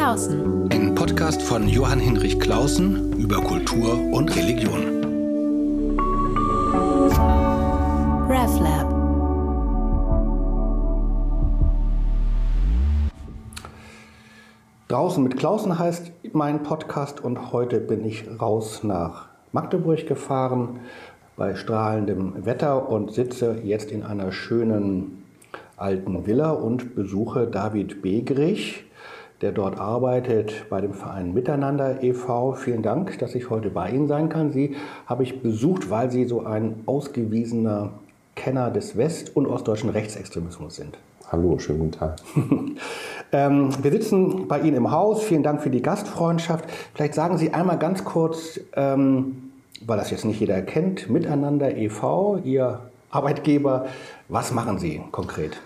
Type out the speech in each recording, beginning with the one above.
Klausen. Ein Podcast von Johann Hinrich Klausen über Kultur und Religion. RevLab. Draußen mit Klausen heißt mein Podcast und heute bin ich raus nach Magdeburg gefahren bei strahlendem Wetter und sitze jetzt in einer schönen alten Villa und besuche David Begrich, der dort arbeitet bei dem Verein Miteinander e.V. Vielen Dank, dass ich heute bei Ihnen sein kann. Sie habe ich besucht, weil Sie so ein ausgewiesener Kenner des west- und ostdeutschen Rechtsextremismus sind. Hallo, schönen guten Tag. ähm, wir sitzen bei Ihnen im Haus. Vielen Dank für die Gastfreundschaft. Vielleicht sagen Sie einmal ganz kurz, ähm, weil das jetzt nicht jeder kennt, Miteinander e.V., Ihr Arbeitgeber. Was machen Sie konkret?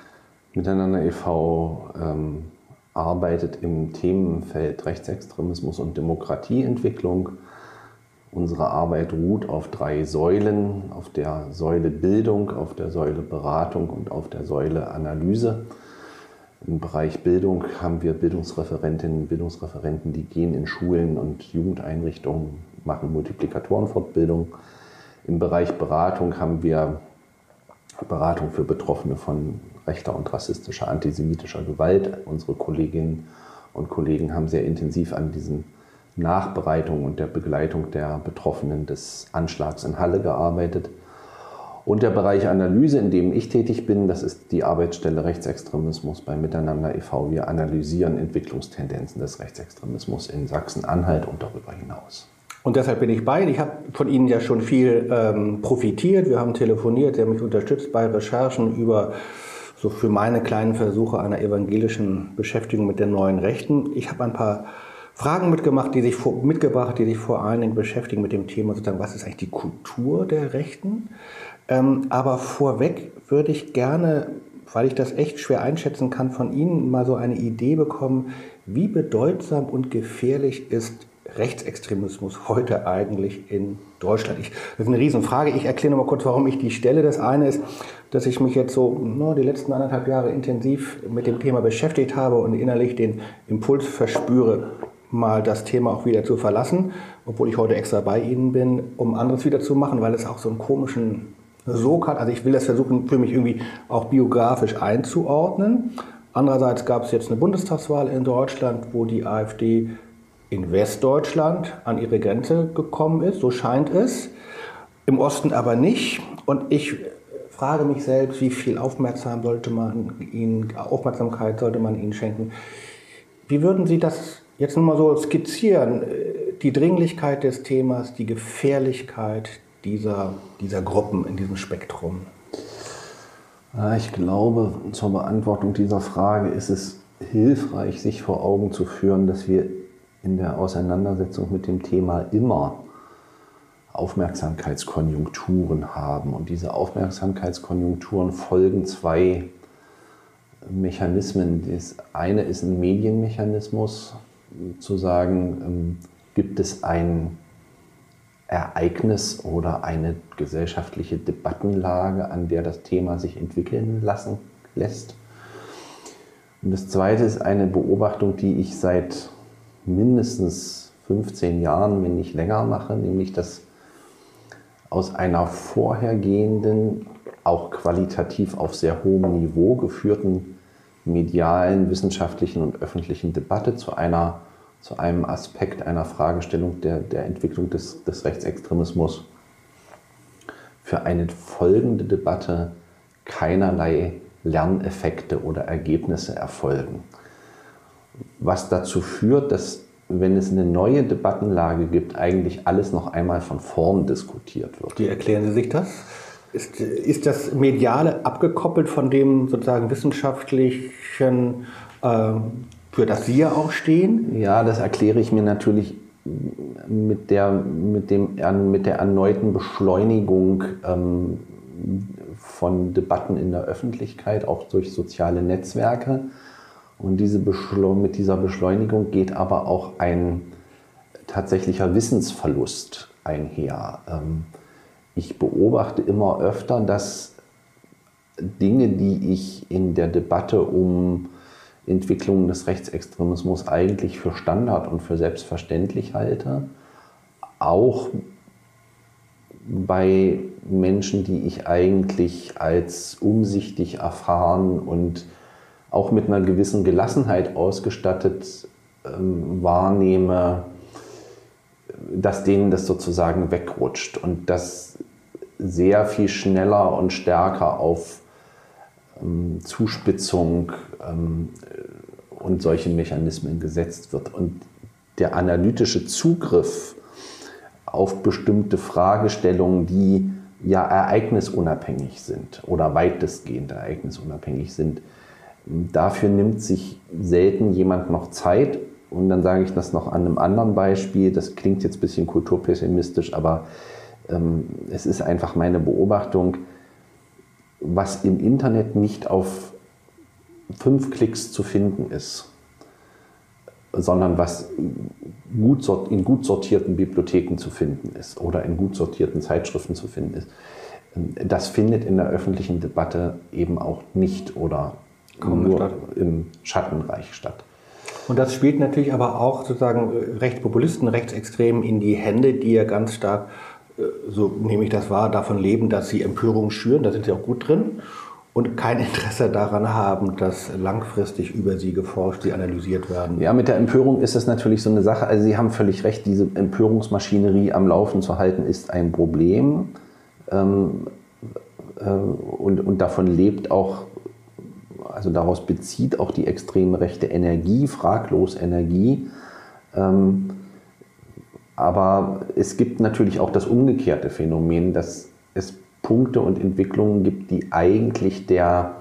Miteinander e.V. Ähm, arbeitet im Themenfeld Rechtsextremismus und Demokratieentwicklung. Unsere Arbeit ruht auf drei Säulen, auf der Säule Bildung, auf der Säule Beratung und auf der Säule Analyse. Im Bereich Bildung haben wir Bildungsreferentinnen und Bildungsreferenten, die gehen in Schulen und Jugendeinrichtungen, machen Multiplikatorenfortbildung. Im Bereich Beratung haben wir Beratung für Betroffene von rechter und rassistischer, antisemitischer Gewalt. Unsere Kolleginnen und Kollegen haben sehr intensiv an diesen Nachbereitung und der Begleitung der Betroffenen des Anschlags in Halle gearbeitet. Und der Bereich Analyse, in dem ich tätig bin, das ist die Arbeitsstelle Rechtsextremismus bei Miteinander e.V. Wir analysieren Entwicklungstendenzen des Rechtsextremismus in Sachsen-Anhalt und darüber hinaus. Und deshalb bin ich bei Ihnen. Ich habe von Ihnen ja schon viel ähm, profitiert. Wir haben telefoniert, Sie haben mich unterstützt bei Recherchen über so für meine kleinen Versuche einer evangelischen Beschäftigung mit den neuen Rechten. Ich habe ein paar Fragen mitgemacht, die sich vor, mitgebracht, die sich vor allen Dingen beschäftigen mit dem Thema sozusagen, was ist eigentlich die Kultur der Rechten? Ähm, aber vorweg würde ich gerne, weil ich das echt schwer einschätzen kann, von Ihnen mal so eine Idee bekommen, wie bedeutsam und gefährlich ist Rechtsextremismus heute eigentlich in Deutschland? Ich, das ist eine Riesenfrage. Ich erkläre noch mal kurz, warum ich die stelle. Das eine ist, dass ich mich jetzt so no, die letzten anderthalb Jahre intensiv mit dem Thema beschäftigt habe und innerlich den Impuls verspüre, mal das Thema auch wieder zu verlassen, obwohl ich heute extra bei Ihnen bin, um anderes wieder zu machen, weil es auch so einen komischen Sog hat. Also ich will das versuchen, für mich irgendwie auch biografisch einzuordnen. Andererseits gab es jetzt eine Bundestagswahl in Deutschland, wo die AfD in Westdeutschland an ihre Grenze gekommen ist, so scheint es, im Osten aber nicht. Und ich frage mich selbst, wie viel Aufmerksam sollte man ihnen, Aufmerksamkeit sollte man ihnen schenken. Wie würden Sie das jetzt nur mal so skizzieren, die Dringlichkeit des Themas, die Gefährlichkeit dieser, dieser Gruppen in diesem Spektrum? Ich glaube, zur Beantwortung dieser Frage ist es hilfreich, sich vor Augen zu führen, dass wir in der Auseinandersetzung mit dem Thema immer Aufmerksamkeitskonjunkturen haben. Und diese Aufmerksamkeitskonjunkturen folgen zwei Mechanismen. Das eine ist ein Medienmechanismus, zu sagen, ähm, gibt es ein Ereignis oder eine gesellschaftliche Debattenlage, an der das Thema sich entwickeln lassen lässt. Und das zweite ist eine Beobachtung, die ich seit mindestens 15 Jahren, wenn nicht länger mache, nämlich dass aus einer vorhergehenden, auch qualitativ auf sehr hohem Niveau geführten medialen, wissenschaftlichen und öffentlichen Debatte zu, einer, zu einem Aspekt einer Fragestellung der, der Entwicklung des, des Rechtsextremismus für eine folgende Debatte keinerlei Lerneffekte oder Ergebnisse erfolgen was dazu führt, dass wenn es eine neue Debattenlage gibt, eigentlich alles noch einmal von vorn diskutiert wird. Wie erklären Sie sich das? Ist, ist das Mediale abgekoppelt von dem sozusagen wissenschaftlichen, äh, für das Sie ja auch stehen? Ja, das erkläre ich mir natürlich mit der, mit dem, mit der erneuten Beschleunigung ähm, von Debatten in der Öffentlichkeit, auch durch soziale Netzwerke. Und diese mit dieser Beschleunigung geht aber auch ein tatsächlicher Wissensverlust einher. Ähm, ich beobachte immer öfter, dass Dinge, die ich in der Debatte um Entwicklungen des Rechtsextremismus eigentlich für Standard und für selbstverständlich halte. Auch bei Menschen, die ich eigentlich als umsichtig erfahren und auch mit einer gewissen Gelassenheit ausgestattet ähm, wahrnehme, dass denen das sozusagen wegrutscht und dass sehr viel schneller und stärker auf ähm, Zuspitzung ähm, und solche Mechanismen gesetzt wird. Und der analytische Zugriff auf bestimmte Fragestellungen, die ja ereignisunabhängig sind oder weitestgehend ereignisunabhängig sind, dafür nimmt sich selten jemand noch Zeit. Und dann sage ich das noch an einem anderen Beispiel. Das klingt jetzt ein bisschen kulturpessimistisch, aber ähm, es ist einfach meine Beobachtung, was im Internet nicht auf fünf Klicks zu finden ist, sondern was gut in gut sortierten Bibliotheken zu finden ist oder in gut sortierten Zeitschriften zu finden ist, ähm, das findet in der öffentlichen Debatte eben auch nicht oder Kaum nur im Schattenreich statt. Und das spielt natürlich aber auch sozusagen äh, Rechtspopulisten, Rechtsextremen in die Hände, die ja ganz stark, äh, so nehme ich das wahr, davon leben, dass sie Empörung schüren, da sind sie auch gut drin und kein Interesse daran haben, dass langfristig über sie geforscht, sie analysiert werden. Ja, mit der Empörung ist es natürlich so eine Sache. Also Sie haben völlig recht, diese Empörungsmaschinerie am Laufen zu halten, ist ein Problem. Ähm, äh, und, und davon lebt auch, also daraus bezieht auch die extreme rechte Energie, fraglos Energie. Ähm, aber es gibt natürlich auch das umgekehrte Phänomen, dass es Punkte und Entwicklungen gibt, die eigentlich der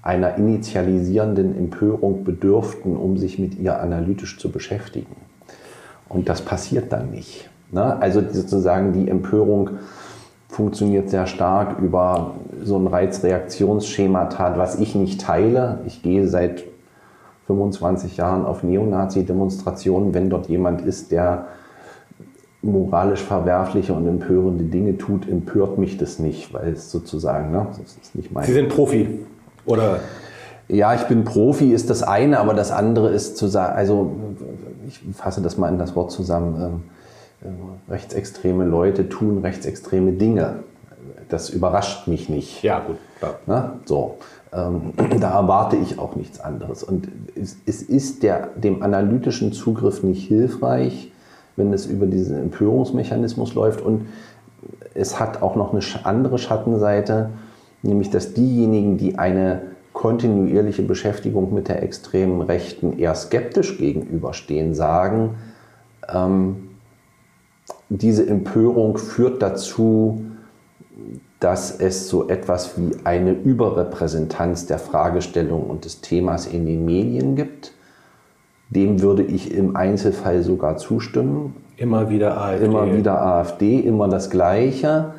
einer initialisierenden Empörung bedürften, um sich mit ihr analytisch zu beschäftigen. Und das passiert dann nicht. Ne? Also sozusagen die Empörung funktioniert sehr stark über so ein Reizreaktionsschema, was ich nicht teile. Ich gehe seit 25 Jahren auf Neonazi-Demonstrationen, wenn dort jemand ist, der moralisch verwerfliche und empörende Dinge tut, empört mich das nicht, weil es sozusagen, ne, das ist nicht mein. Sie sind Profi, oder? Ja, ich bin Profi, ist das eine, aber das andere ist zu sagen, also ich fasse das mal in das Wort zusammen, äh, äh, rechtsextreme Leute tun rechtsextreme Dinge. Das überrascht mich nicht. Ja, gut. Klar. Ne? So. Ähm, da erwarte ich auch nichts anderes. Und es, es ist der, dem analytischen Zugriff nicht hilfreich, wenn es über diesen Empörungsmechanismus läuft. Und es hat auch noch eine andere Schattenseite, nämlich dass diejenigen, die eine kontinuierliche Beschäftigung mit der extremen Rechten eher skeptisch gegenüberstehen, sagen, ähm, diese Empörung führt dazu, dass es so etwas wie eine Überrepräsentanz der Fragestellung und des Themas in den Medien gibt dem würde ich im Einzelfall sogar zustimmen. Immer wieder AfD. Immer wieder AfD, immer das Gleiche,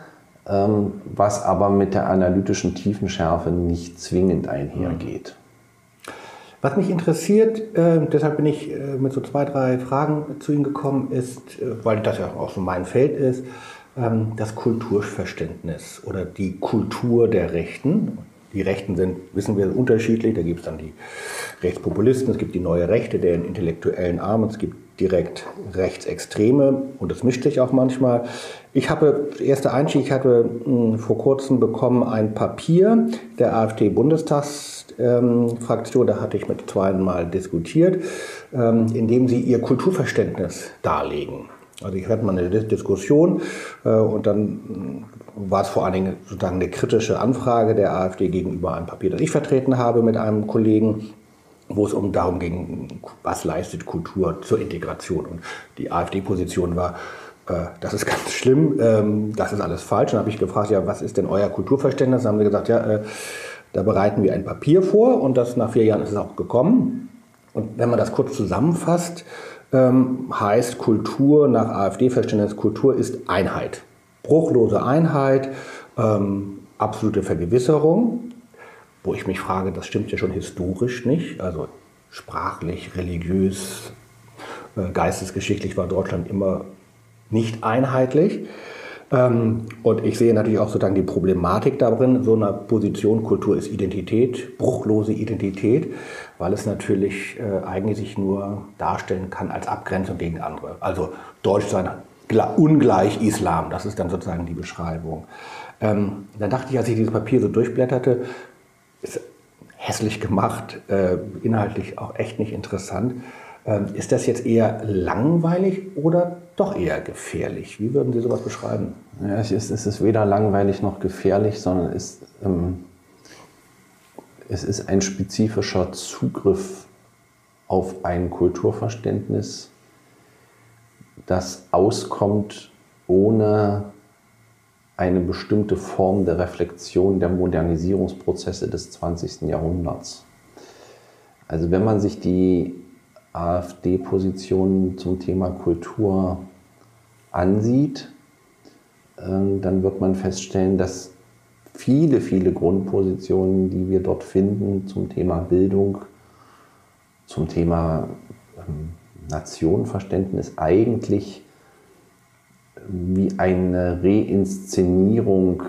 ähm, was aber mit der analytischen Tiefenschärfe nicht zwingend einhergeht. Was mich interessiert, äh, deshalb bin ich äh, mit so zwei, drei Fragen zu Ihnen gekommen, ist, äh, weil das ja auch so mein Feld ist, ähm, das Kulturverständnis oder die Kultur der Rechten. Die Rechten sind, wissen wir, unterschiedlich. Da gibt es dann die Rechtspopulisten, es gibt die neue Rechte, deren intellektuellen Arm, es gibt direkt Rechtsextreme und das mischt sich auch manchmal. Ich habe, erster Einstieg, ich hatte mh, hm, vor kurzem bekommen ein Papier der AfD-Bundestagsfraktion, ähm, da hatte ich mit zwei Mal diskutiert, ähm, in dem sie ihr Kulturverständnis darlegen. Also ich hatte mal eine Diskussion äh, und dann hm, war es vor allen Dingen sozusagen eine kritische Anfrage der AfD gegenüber einem Papier, das ich vertreten habe mit einem Kollegen wo es um darum ging, was leistet Kultur zur Integration. Und die AfD-Position war, äh, das ist ganz schlimm, ähm, das ist alles falsch. Dann habe ich gefragt, ja, was ist denn euer Kulturverständnis? Dann haben sie gesagt, ja, äh, da bereiten wir ein Papier vor und das nach vier Jahren ist es auch gekommen. Und wenn man das kurz zusammenfasst, ähm, heißt Kultur nach AfD-Verständnis, Kultur ist Einheit. Bruchlose Einheit, ähm, absolute Vergewisserung wo ich mich frage, das stimmt ja schon historisch nicht. Also sprachlich, religiös, äh, geistesgeschichtlich war Deutschland immer nicht einheitlich. Ähm, und ich sehe natürlich auch sozusagen die Problematik darin, so einer Position, Kultur ist Identität, bruchlose Identität, weil es natürlich äh, eigentlich sich nur darstellen kann als Abgrenzung gegen andere. Also Deutsch sein ungleich Islam, das ist dann sozusagen die Beschreibung. Ähm, dann dachte ich, als ich dieses Papier so durchblätterte, ist hässlich gemacht, äh, inhaltlich auch echt nicht interessant. Ähm, ist das jetzt eher langweilig oder doch eher gefährlich? Wie würden Sie sowas beschreiben? Ja, es, ist, es ist weder langweilig noch gefährlich, sondern es, ähm, es ist ein spezifischer Zugriff auf ein Kulturverständnis, das auskommt ohne eine bestimmte Form der Reflexion der Modernisierungsprozesse des 20. Jahrhunderts. Also wenn man sich die AfD-Positionen zum Thema Kultur ansieht, ähm, dann wird man feststellen, dass viele, viele Grundpositionen, die wir dort finden zum Thema Bildung, zum Thema ähm, Nationenverständnis eigentlich wie eine Reinszenierung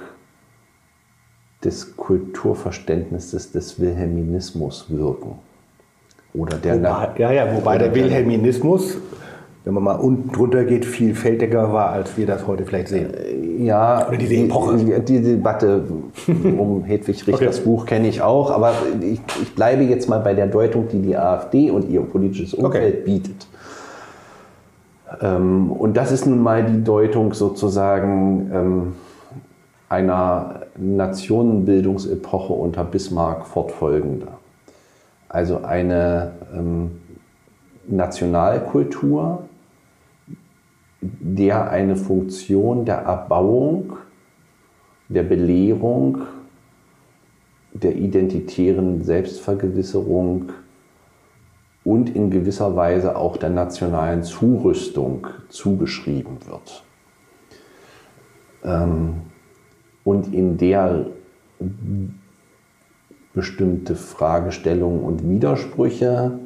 des Kulturverständnisses des Wilhelminismus wirken. Oder der wobei, ja, ja, wobei der Wilhelminismus, wenn man mal unten drunter geht, vielfältiger war, als wir das heute vielleicht sehen. Äh, ja, Oder diese Epoche. Die, die Debatte um Hedwig Richters okay. Buch kenne ich auch, aber ich, ich, bleibe jetzt mal bei der Deutung, die die AfD und ihr politisches Umfeld okay. bietet. Ähm, und das ist nun mal die Deutung sozusagen ähm, einer Nationenbildungsepoche unter Bismarck fortfolgender. Also eine ähm, Nationalkultur, der eine Funktion der Erbauung, der Belehrung, der identitären Selbstvergewisserung und in gewisser Weise auch der nationalen Zurüstung zugeschrieben wird. Ähm, und in der bestimmte Fragestellungen und Widersprüche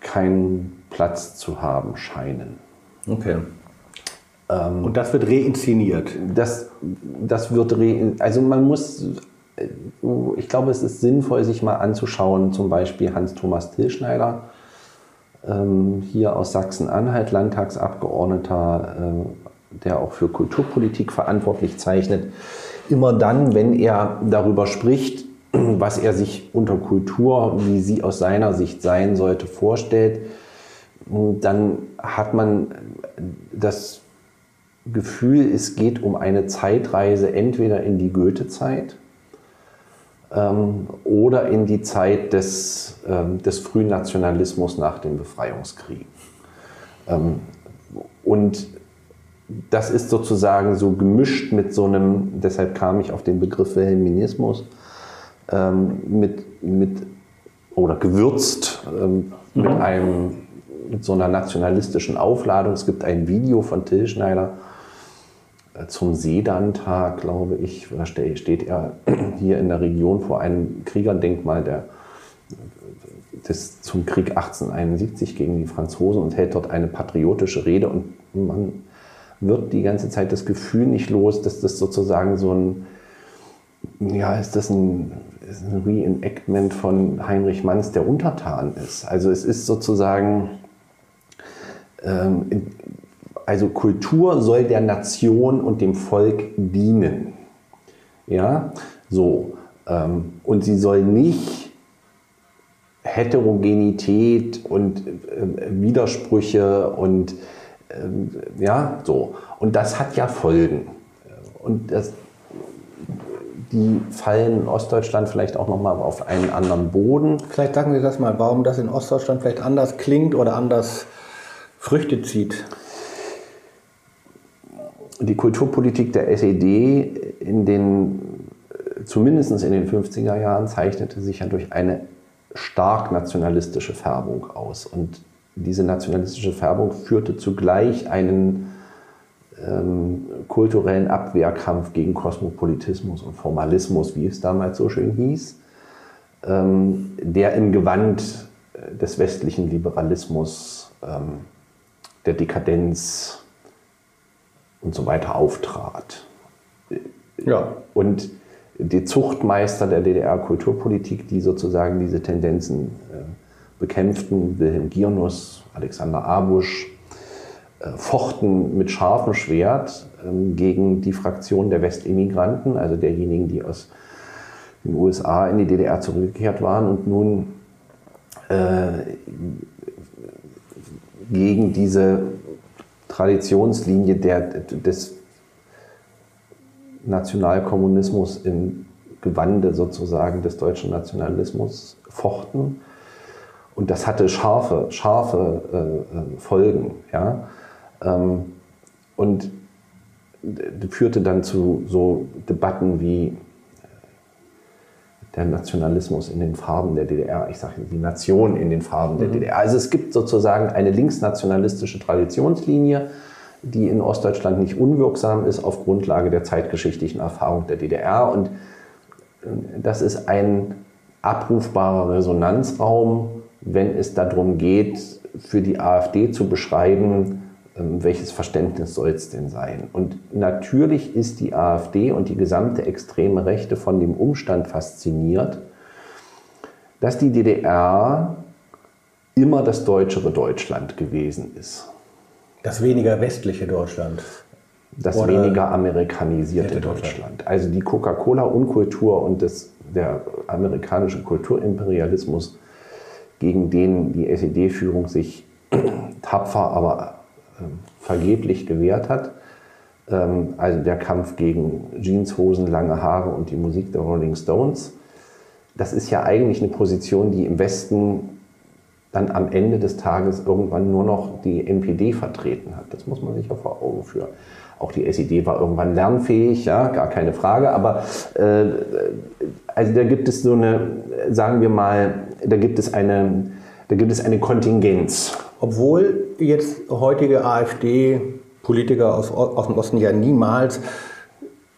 keinen Platz zu haben scheinen. Okay. Ähm, und das wird reinszeniert? Das, das wird re also man muss, ich glaube, es ist sinnvoll, sich mal anzuschauen, zum Beispiel Hans-Thomas Tillschneider, ähm, hier aus Sachsen-Anhalt, Landtagsabgeordneter, äh, der auch für Kulturpolitik verantwortlich zeichnet immer dann, wenn er darüber spricht, was er sich unter Kultur, wie sie aus seiner Sicht sein sollte, vorstellt, dann hat man das Gefühl, es geht um eine Zeitreise entweder in die Goethe-Zeit ähm, oder in die Zeit des, ähm, des frühen Nationalismus nach dem Befreiungskrieg. Ähm, und das ist sozusagen so gemischt mit so einem, deshalb kam ich auf den Begriff Wilhelminismus, ähm, mit, mit, oder gewürzt ähm, mhm. mit, einem, mit so einer nationalistischen Aufladung. Es gibt ein Video von Till Schneider äh, zum Sedan-Tag, glaube ich, da steht er hier in der Region vor einem Kriegerdenkmal der, des, zum Krieg 1871 gegen die Franzosen und hält dort eine patriotische Rede und man wird die ganze Zeit das Gefühl nicht los, dass das sozusagen so ein, ja, ist das ein, ist ein Reenactment von Heinrich Manns, der Untertan ist. Also es ist sozusagen, ähm, also Kultur soll der Nation und dem Volk dienen. Ja, so. Ähm, und sie soll nicht Heterogenität und äh, Widersprüche und ja, so. Und das hat ja Folgen. Und das, die fallen in Ostdeutschland vielleicht auch nochmal auf einen anderen Boden. Vielleicht sagen Sie das mal, warum das in Ostdeutschland vielleicht anders klingt oder anders Früchte zieht. Die Kulturpolitik der SED in den, zumindest in den 50er Jahren zeichnete sich ja durch eine stark nationalistische Färbung aus. Und diese nationalistische Färbung führte zugleich einen ähm, kulturellen Abwehrkampf gegen Kosmopolitismus und Formalismus, wie es damals so schön hieß, ähm, der im Gewand äh, des westlichen Liberalismus, ähm, der Dekadenz und so weiter auftrat. Ja. Und die Zuchtmeister der DDR-Kulturpolitik, die sozusagen diese Tendenzen bekämpften, Wilhelm Giernuss, Alexander Abusch, äh, fochten mit scharfem Schwert ähm, gegen die Fraktion der Westemigranten, also derjenigen, die aus den USA in die DDR zurückgekehrt waren und nun äh, gegen diese Traditionslinie der, des Nationalkommunismus im Gewande sozusagen des deutschen Nationalismus fochten. Und das hatte scharfe, scharfe äh, äh Folgen. Ja? Ähm, und führte dann zu so Debatten wie der Nationalismus in den Farben der DDR, ich sage die Nation in den Farben der mhm. DDR. Also es gibt sozusagen eine linksnationalistische Traditionslinie, die in Ostdeutschland nicht unwirksam ist auf Grundlage der zeitgeschichtlichen Erfahrung der DDR. Und äh, das ist ein abrufbarer Resonanzraum, wenn es darum geht, für die AfD zu beschreiben, ähm, welches Verständnis soll es denn sein? Und natürlich ist die AfD und die gesamte extreme Rechte von dem Umstand fasziniert, dass die DDR immer das deutschere Deutschland gewesen ist. Das weniger westliche Deutschland. Das Oder weniger amerikanisierte Deutschland. Deutschland. Also die Coca-Cola-Unkultur und das, der amerikanische Kulturimperialismus, gegen den die SED-Führung sich tapfer, aber äh, vergeblich gewehrt hat. Ähm, also der Kampf gegen Jeanshosen, lange Haare und die Musik der Rolling Stones. Das ist ja eigentlich eine Position, die im Westen dann am Ende des Tages irgendwann nur noch die NPD vertreten hat. Das muss man sich ja vor Augen führen. Auch die SED war irgendwann lernfähig, ja, gar keine Frage. Aber äh, also da gibt es so eine, sagen wir mal, da gibt es eine, da gibt es eine Kontingenz. Obwohl jetzt heutige AfD-Politiker aus, aus dem Osten ja niemals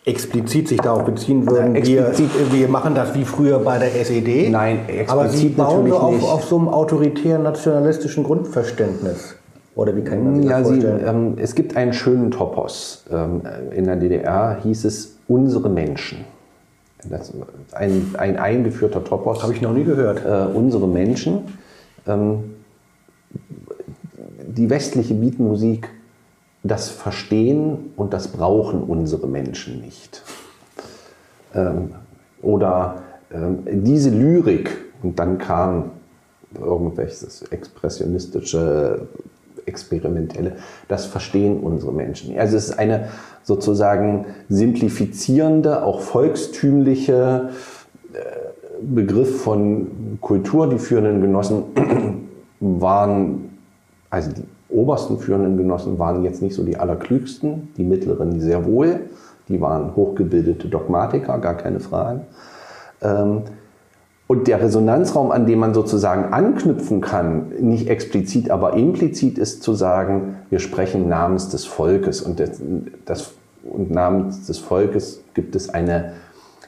explizit sich darauf beziehen würden, wir, wir, machen das wie früher bei der SED. Nein, explizit aber sie bauen so auf, auf, so einem autoritären nationalistischen Grundverständnis. Oder wie kann man sich ja, das vorstellen? Sie, ähm, es gibt einen schönen Topos. Ähm, in der DDR hieß es unsere Menschen. Das ein, ein eingeführter Topos. Habe ich noch nie gehört. Äh, unsere Menschen. Ähm, die westliche Beatmusik das verstehen und das brauchen unsere Menschen nicht. Ähm, oder ähm, diese Lyrik, und dann kam irgendwelches expressionistische, experimentelle, das verstehen unsere Menschen. Also es ist eine sozusagen simplifizierende, auch volkstümliche äh, Begriff von Kultur. Die führenden Genossen waren, also die obersten führenden Genossen waren jetzt nicht so die allerklügsten, die mittleren sehr wohl. Die waren hochgebildete Dogmatiker, gar keine Frage. Ähm, und der Resonanzraum, an dem man sozusagen anknüpfen kann, nicht explizit, aber implizit ist zu sagen, wir sprechen namens des Volkes. Und, das, das, und namens des Volkes gibt es eine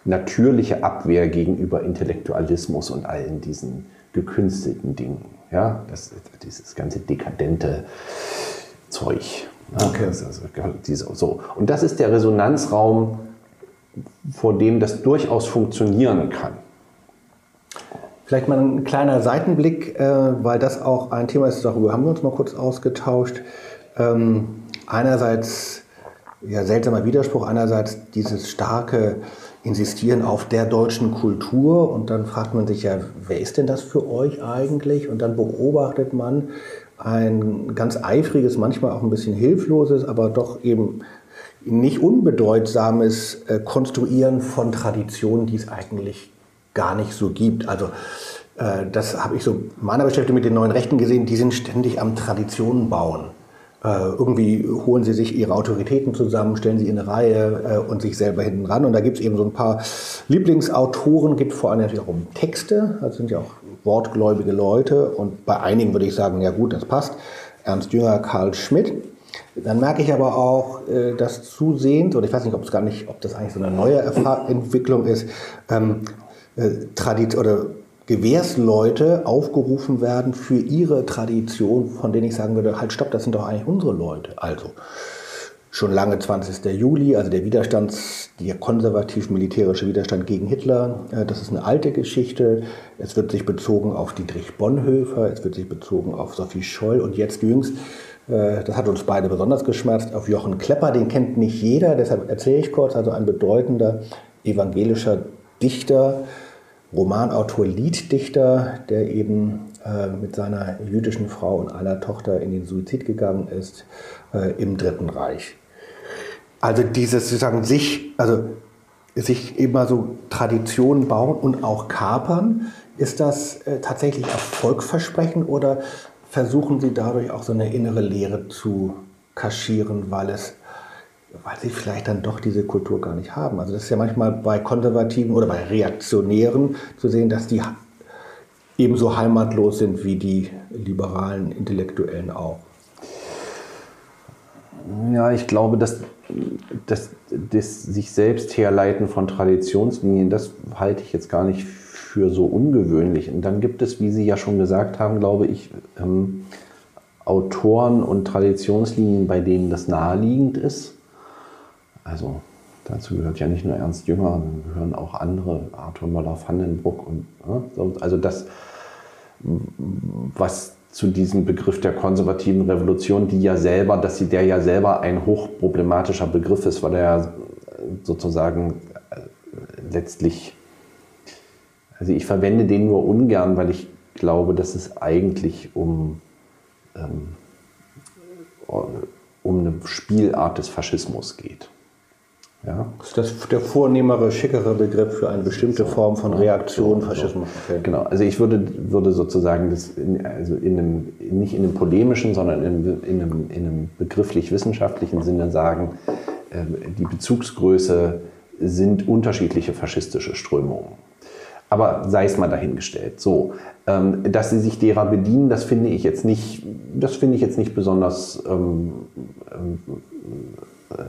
natürliche Abwehr gegenüber Intellektualismus und allen diesen gekünstelten Dingen. Ja, das, dieses ganze dekadente Zeug. Ja, okay. Also, diese, so. Und das ist der Resonanzraum, vor dem das durchaus funktionieren kann. Vielleicht mal ein kleiner Seitenblick, äh, weil das auch ein Thema ist, darüber haben wir uns mal kurz ausgetauscht. Ähm, einerseits, ja, seltsamer Widerspruch, einerseits dieses starke insistieren auf der deutschen Kultur und dann fragt man sich ja, wer ist denn das für euch eigentlich? Und dann beobachtet man ein ganz eifriges, manchmal auch ein bisschen hilfloses, aber doch eben nicht unbedeutsames äh, Konstruieren von Traditionen, die es eigentlich gar nicht so gibt. Also äh, das habe ich so meiner Beschäftigung mit den neuen Rechten gesehen, die sind ständig am Traditionen bauen. Äh, irgendwie holen sie sich ihre Autoritäten zusammen, stellen sie in eine Reihe äh, und sich selber hinten ran. Und da gibt es eben so ein paar Lieblingsautoren, gibt vor allem natürlich auch um Texte, das sind ja auch wortgläubige Leute. Und bei einigen würde ich sagen, ja gut, das passt. Ernst Jünger, Karl Schmidt. Dann merke ich aber auch, äh, dass zusehends, oder ich weiß nicht, ob es gar nicht, ob das eigentlich so eine neue Entwicklung ist, ähm, äh, Tradit oder Gewährsleute aufgerufen werden für ihre Tradition, von denen ich sagen würde, halt stopp, das sind doch eigentlich unsere Leute. Also schon lange 20. Juli, also der Widerstands, der konservativ-militärische Widerstand gegen Hitler. Äh, das ist eine alte Geschichte. Es wird sich bezogen auf Dietrich Bonhoeffer, es wird sich bezogen auf Sophie Scholl und jetzt jüngst, äh, das hat uns beide besonders geschmerzt, auf Jochen Klepper. Den kennt nicht jeder, deshalb erzähle ich kurz. Also ein bedeutender evangelischer Dichter, Romanautor, Lieddichter, der eben äh, mit seiner jüdischen Frau und einer Tochter in den Suizid gegangen ist im Dritten Reich. Also dieses sozusagen sich, also sich immer so Traditionen bauen und auch kapern, ist das äh, tatsächlich erfolgversprechend oder versuchen Sie dadurch auch so eine innere Leere zu kaschieren, weil es weil sie vielleicht dann doch diese Kultur gar nicht haben. Also das ist ja manchmal bei Konservativen oder bei Reaktionären zu sehen, dass die ebenso heimatlos sind wie die liberalen Intellektuellen auch. Ja, ich glaube, dass das, das sich selbst herleiten von Traditionslinien, das halte ich jetzt gar nicht für so ungewöhnlich. Und dann gibt es, wie Sie ja schon gesagt haben, glaube ich, ähm, Autoren und Traditionslinien, bei denen das naheliegend ist. Also dazu gehört ja nicht nur Ernst Jünger, gehören auch andere, Arthur Möller-Vandenbruck und ja, also das, was zu diesem Begriff der konservativen Revolution, die ja selber, dass sie der ja selber ein hochproblematischer Begriff ist, weil er ja sozusagen äh, letztlich, also ich verwende den nur ungern, weil ich glaube, dass es eigentlich um, ähm, um eine Spielart des Faschismus geht. Ja. Das ist der vornehmere, schickere Begriff für eine bestimmte Form von Reaktion, Faschismus. Okay. Genau, also ich würde, würde sozusagen das in, also in einem, nicht in einem polemischen, sondern in, in einem, in einem begrifflich-wissenschaftlichen Sinne sagen, äh, die Bezugsgröße sind unterschiedliche faschistische Strömungen. Aber sei es mal dahingestellt. So, ähm, dass sie sich derer bedienen, das finde ich jetzt nicht, das finde ich jetzt nicht besonders ähm, ähm, äh,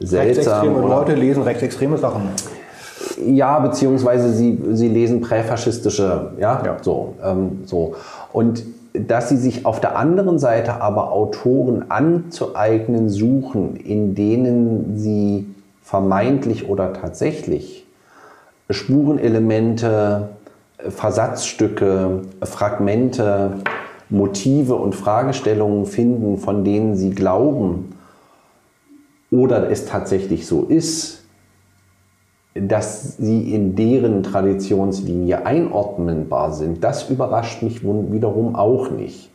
seltsam. Rechtsextreme Leute lesen rechtsextreme Sachen. Ja, beziehungsweise sie, sie lesen präfaschistische, ja, ja. So, ähm, so. Und dass sie sich auf der anderen Seite aber Autoren anzueignen suchen, in denen sie vermeintlich oder tatsächlich Spurenelemente, Versatzstücke, Fragmente, Motive und Fragestellungen finden, von denen sie glauben, oder es tatsächlich so ist, dass sie in deren Traditionslinie einordnenbar sind, das überrascht mich wiederum auch nicht.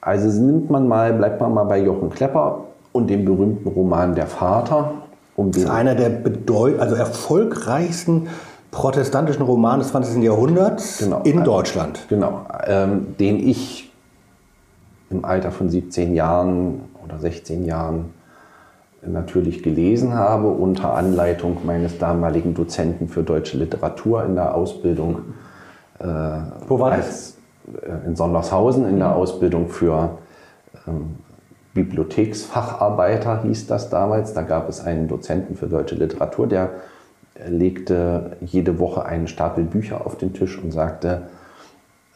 Also nimmt man mal, bleibt man mal bei Jochen Klepper und dem berühmten Roman Der Vater. Um das ist einer der bedeut also erfolgreichsten protestantischen Romane des 20. Jahrhunderts genau, in also, Deutschland. Genau, ähm, den ich im Alter von 17 Jahren oder 16 Jahren natürlich gelesen habe, unter Anleitung meines damaligen Dozenten für deutsche Literatur in der Ausbildung. Äh, Wo war als, das? Äh, in Sondershausen in der mhm. Ausbildung für ähm, Bibliotheksfacharbeiter hieß das damals. Da gab es einen Dozenten für deutsche Literatur, der legte jede Woche einen Stapel Bücher auf den Tisch und sagte,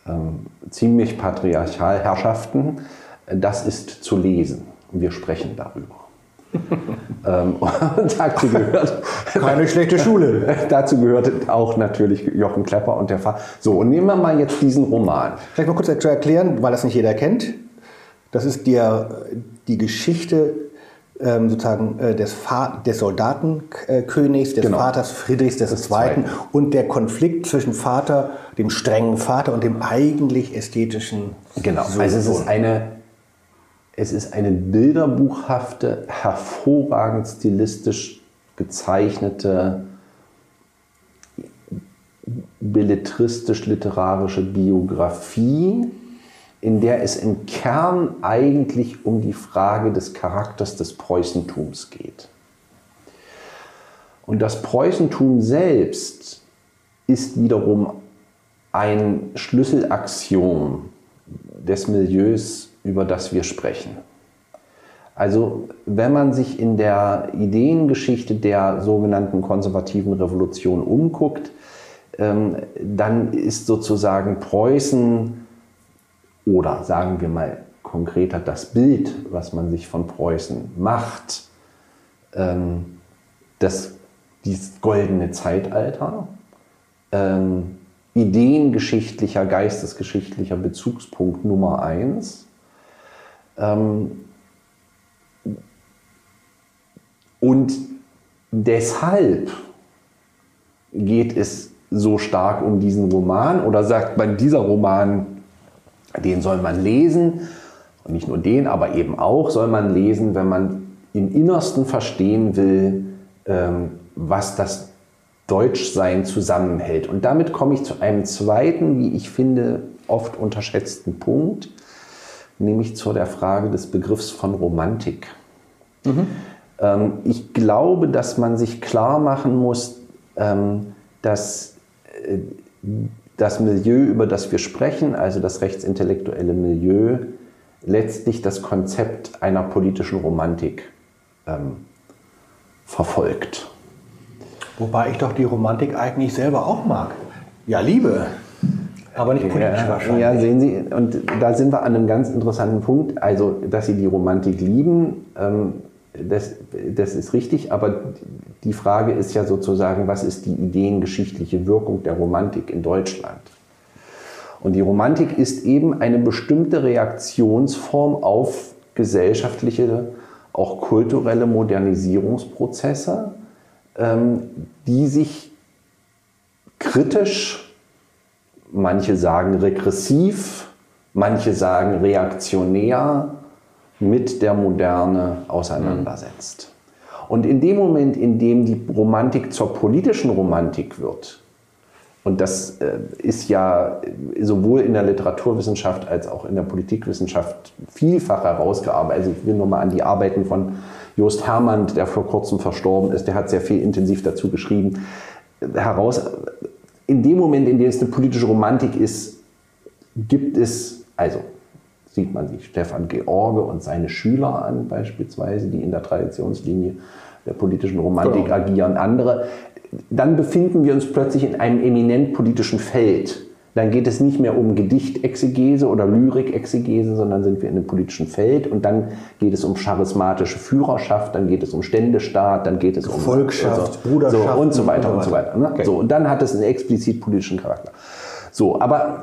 ähm, ziemlich patriarchal Herrschaften, das ist zu lesen. Wir sprechen darüber ähm, und dazu gehört. Keine schlechte Schule. dazu gehörte auch natürlich Jochen Klepper und der Pfarrer. So, und nehmen wir mal jetzt diesen Roman. Vielleicht mal kurz zu erklären, weil das nicht jeder kennt. Das ist der, die Geschichte ähm, sozusagen äh, des, des Soldatenkönigs, des genau. Vaters Friedrichs II. und der Konflikt zwischen Vater, dem strengen Vater und dem eigentlich ästhetischen Genau, Sohn. also es ist eine es ist eine bilderbuchhafte, hervorragend stilistisch gezeichnete, belletristisch-literarische Biografie, in der es im Kern eigentlich um die Frage des Charakters des Preußentums geht. Und das Preußentum selbst ist wiederum ein Schlüsselaxiom des Milieus über das wir sprechen. Also wenn man sich in der Ideengeschichte der sogenannten konservativen Revolution umguckt, ähm, dann ist sozusagen Preußen oder sagen wir mal konkreter das Bild, was man sich von Preußen macht, ähm, das, dieses goldene Zeitalter, ähm, ideengeschichtlicher, geistesgeschichtlicher Bezugspunkt Nummer eins. Ähm, und deshalb geht es so stark um diesen Roman oder sagt man, dieser Roman, den soll man lesen und nicht nur den, aber eben auch soll man lesen, wenn man im Innersten verstehen will, ähm, was das Deutschsein zusammenhält. Und damit komme ich zu einem zweiten, wie ich finde, oft unterschätzten Punkt, nämlich zu der Frage des Begriffs von Romantik. Mhm. Ähm, ich glaube, dass man sich klar machen muss, ähm, dass äh, das Milieu, über das wir sprechen, also das rechtsintellektuelle Milieu, letztlich das Konzept einer politischen Romantik ähm, verfolgt. Wobei ich doch die Romantik eigentlich selber auch mag. Ja, Liebe. Aber nicht politisch ja, wahrscheinlich. Ja, sehen Sie, und da sind wir an einem ganz interessanten Punkt. Also, dass Sie die Romantik lieben, ähm, das, das ist richtig, aber die Frage ist ja sozusagen, was ist die ideengeschichtliche Wirkung der Romantik in Deutschland? Und die Romantik ist eben eine bestimmte Reaktionsform auf gesellschaftliche, auch kulturelle Modernisierungsprozesse, ähm, die sich kritisch, manche sagen regressiv, manche sagen reaktionär mit der Moderne auseinandersetzt. Und in dem Moment, in dem die Romantik zur politischen Romantik wird, und das äh, ist ja sowohl in der Literaturwissenschaft als auch in der Politikwissenschaft vielfach herausgearbeitet. Also ich will nur mal an die Arbeiten von Jost Hermann, der vor kurzem verstorben ist, der hat sehr viel intensiv dazu geschrieben, heraus. In dem Moment, in dem es eine politische Romantik ist, gibt es, also sieht man sich Stefan George und seine Schüler an, beispielsweise, die in der Traditionslinie der politischen Romantik genau. agieren, andere. Dann befinden wir uns plötzlich in einem eminent politischen Feld. Dann geht es nicht mehr um Gedichtexegese oder Lyrikexegese, sondern sind wir in einem politischen Feld und dann geht es um charismatische Führerschaft, dann geht es um Ständestaat, dann geht es um Volksschaft, also, Bruderschaft so, und so weiter und so weiter. Ne? Okay. So, und dann hat es einen explizit politischen Charakter. So, aber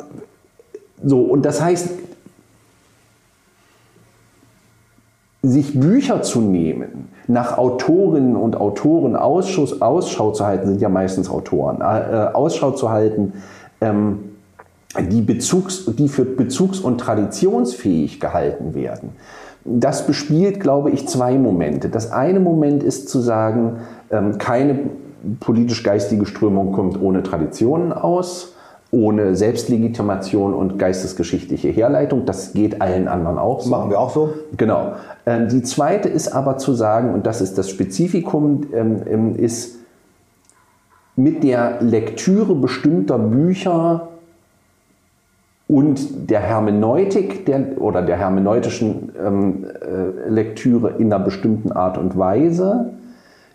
so, und das heißt, sich Bücher zu nehmen, nach Autorinnen und Autoren Ausschuss, Ausschau zu halten, sind ja meistens Autoren, äh, Ausschau zu halten, ähm, die, Bezugs-, die für bezugs- und traditionsfähig gehalten werden. Das bespielt, glaube ich, zwei Momente. Das eine Moment ist zu sagen, ähm, keine politisch-geistige Strömung kommt ohne Traditionen aus ohne Selbstlegitimation und geistesgeschichtliche Herleitung. Das geht allen anderen auch so. Machen wir auch so. Genau. Ähm, die zweite ist aber zu sagen, und das ist das Spezifikum, ähm, ist mit der Lektüre bestimmter Bücher und der Hermeneutik der, oder der hermeneutischen ähm, äh, Lektüre in einer bestimmten Art und Weise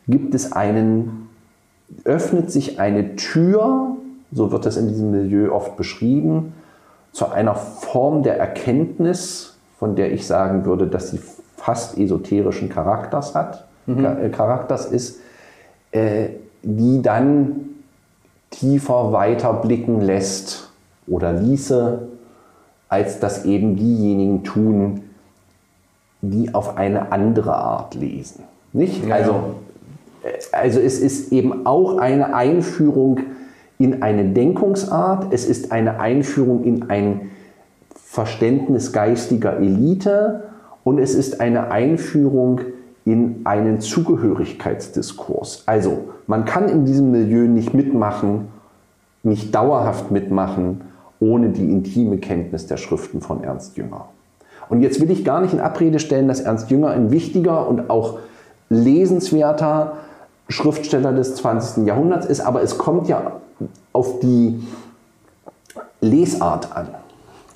gibt es einen, öffnet sich eine Tür so wird es in diesem Milieu oft beschrieben, zu einer Form der Erkenntnis, von der ich sagen würde, dass sie fast esoterischen Charakters hat, mhm. Äh, Charakters ist, äh, die dann tiefer weiter blicken lässt oder ließe, als das eben diejenigen tun, die auf eine andere Art lesen. Nicht? Ja. Also, äh, also es ist eben auch eine Einführung in eine Denkungsart, es ist eine Einführung in ein Verständnis geistiger Elite und es ist eine Einführung in einen Zugehörigkeitsdiskurs. Also man kann in diesem Milieu nicht mitmachen, nicht dauerhaft mitmachen, ohne die intime Kenntnis der Schriften von Ernst Jünger. Und jetzt will ich gar nicht in Abrede stellen, dass Ernst Jünger ein wichtiger und auch lesenswerter Schriftsteller des 20. Jahrhunderts ist, aber es kommt ja auf die Lesart an.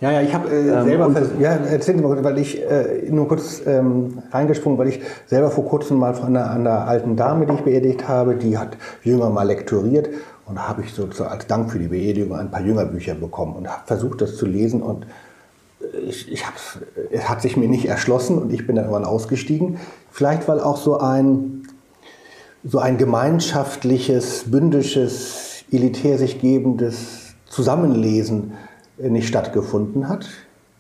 Ja, ja, ich habe äh, ähm, selber, versucht, ja, erzählen Sie mal, weil ich äh, nur kurz ähm, reingesprungen, weil ich selber vor kurzem mal von einer, einer, alten Dame, die ich beerdigt habe, die hat Jünger mal lektoriert und da habe ich sozusagen als Dank für die Beerdigung ein paar Jüngerbücher bekommen und habe versucht, das zu lesen und äh, ich, ich es hat sich mir nicht erschlossen und ich bin dann irgendwann ausgestiegen. Vielleicht weil auch so ein, so ein gemeinschaftliches, bündisches, elitär sich gebendes Zusammenlesen äh, nicht stattgefunden hat.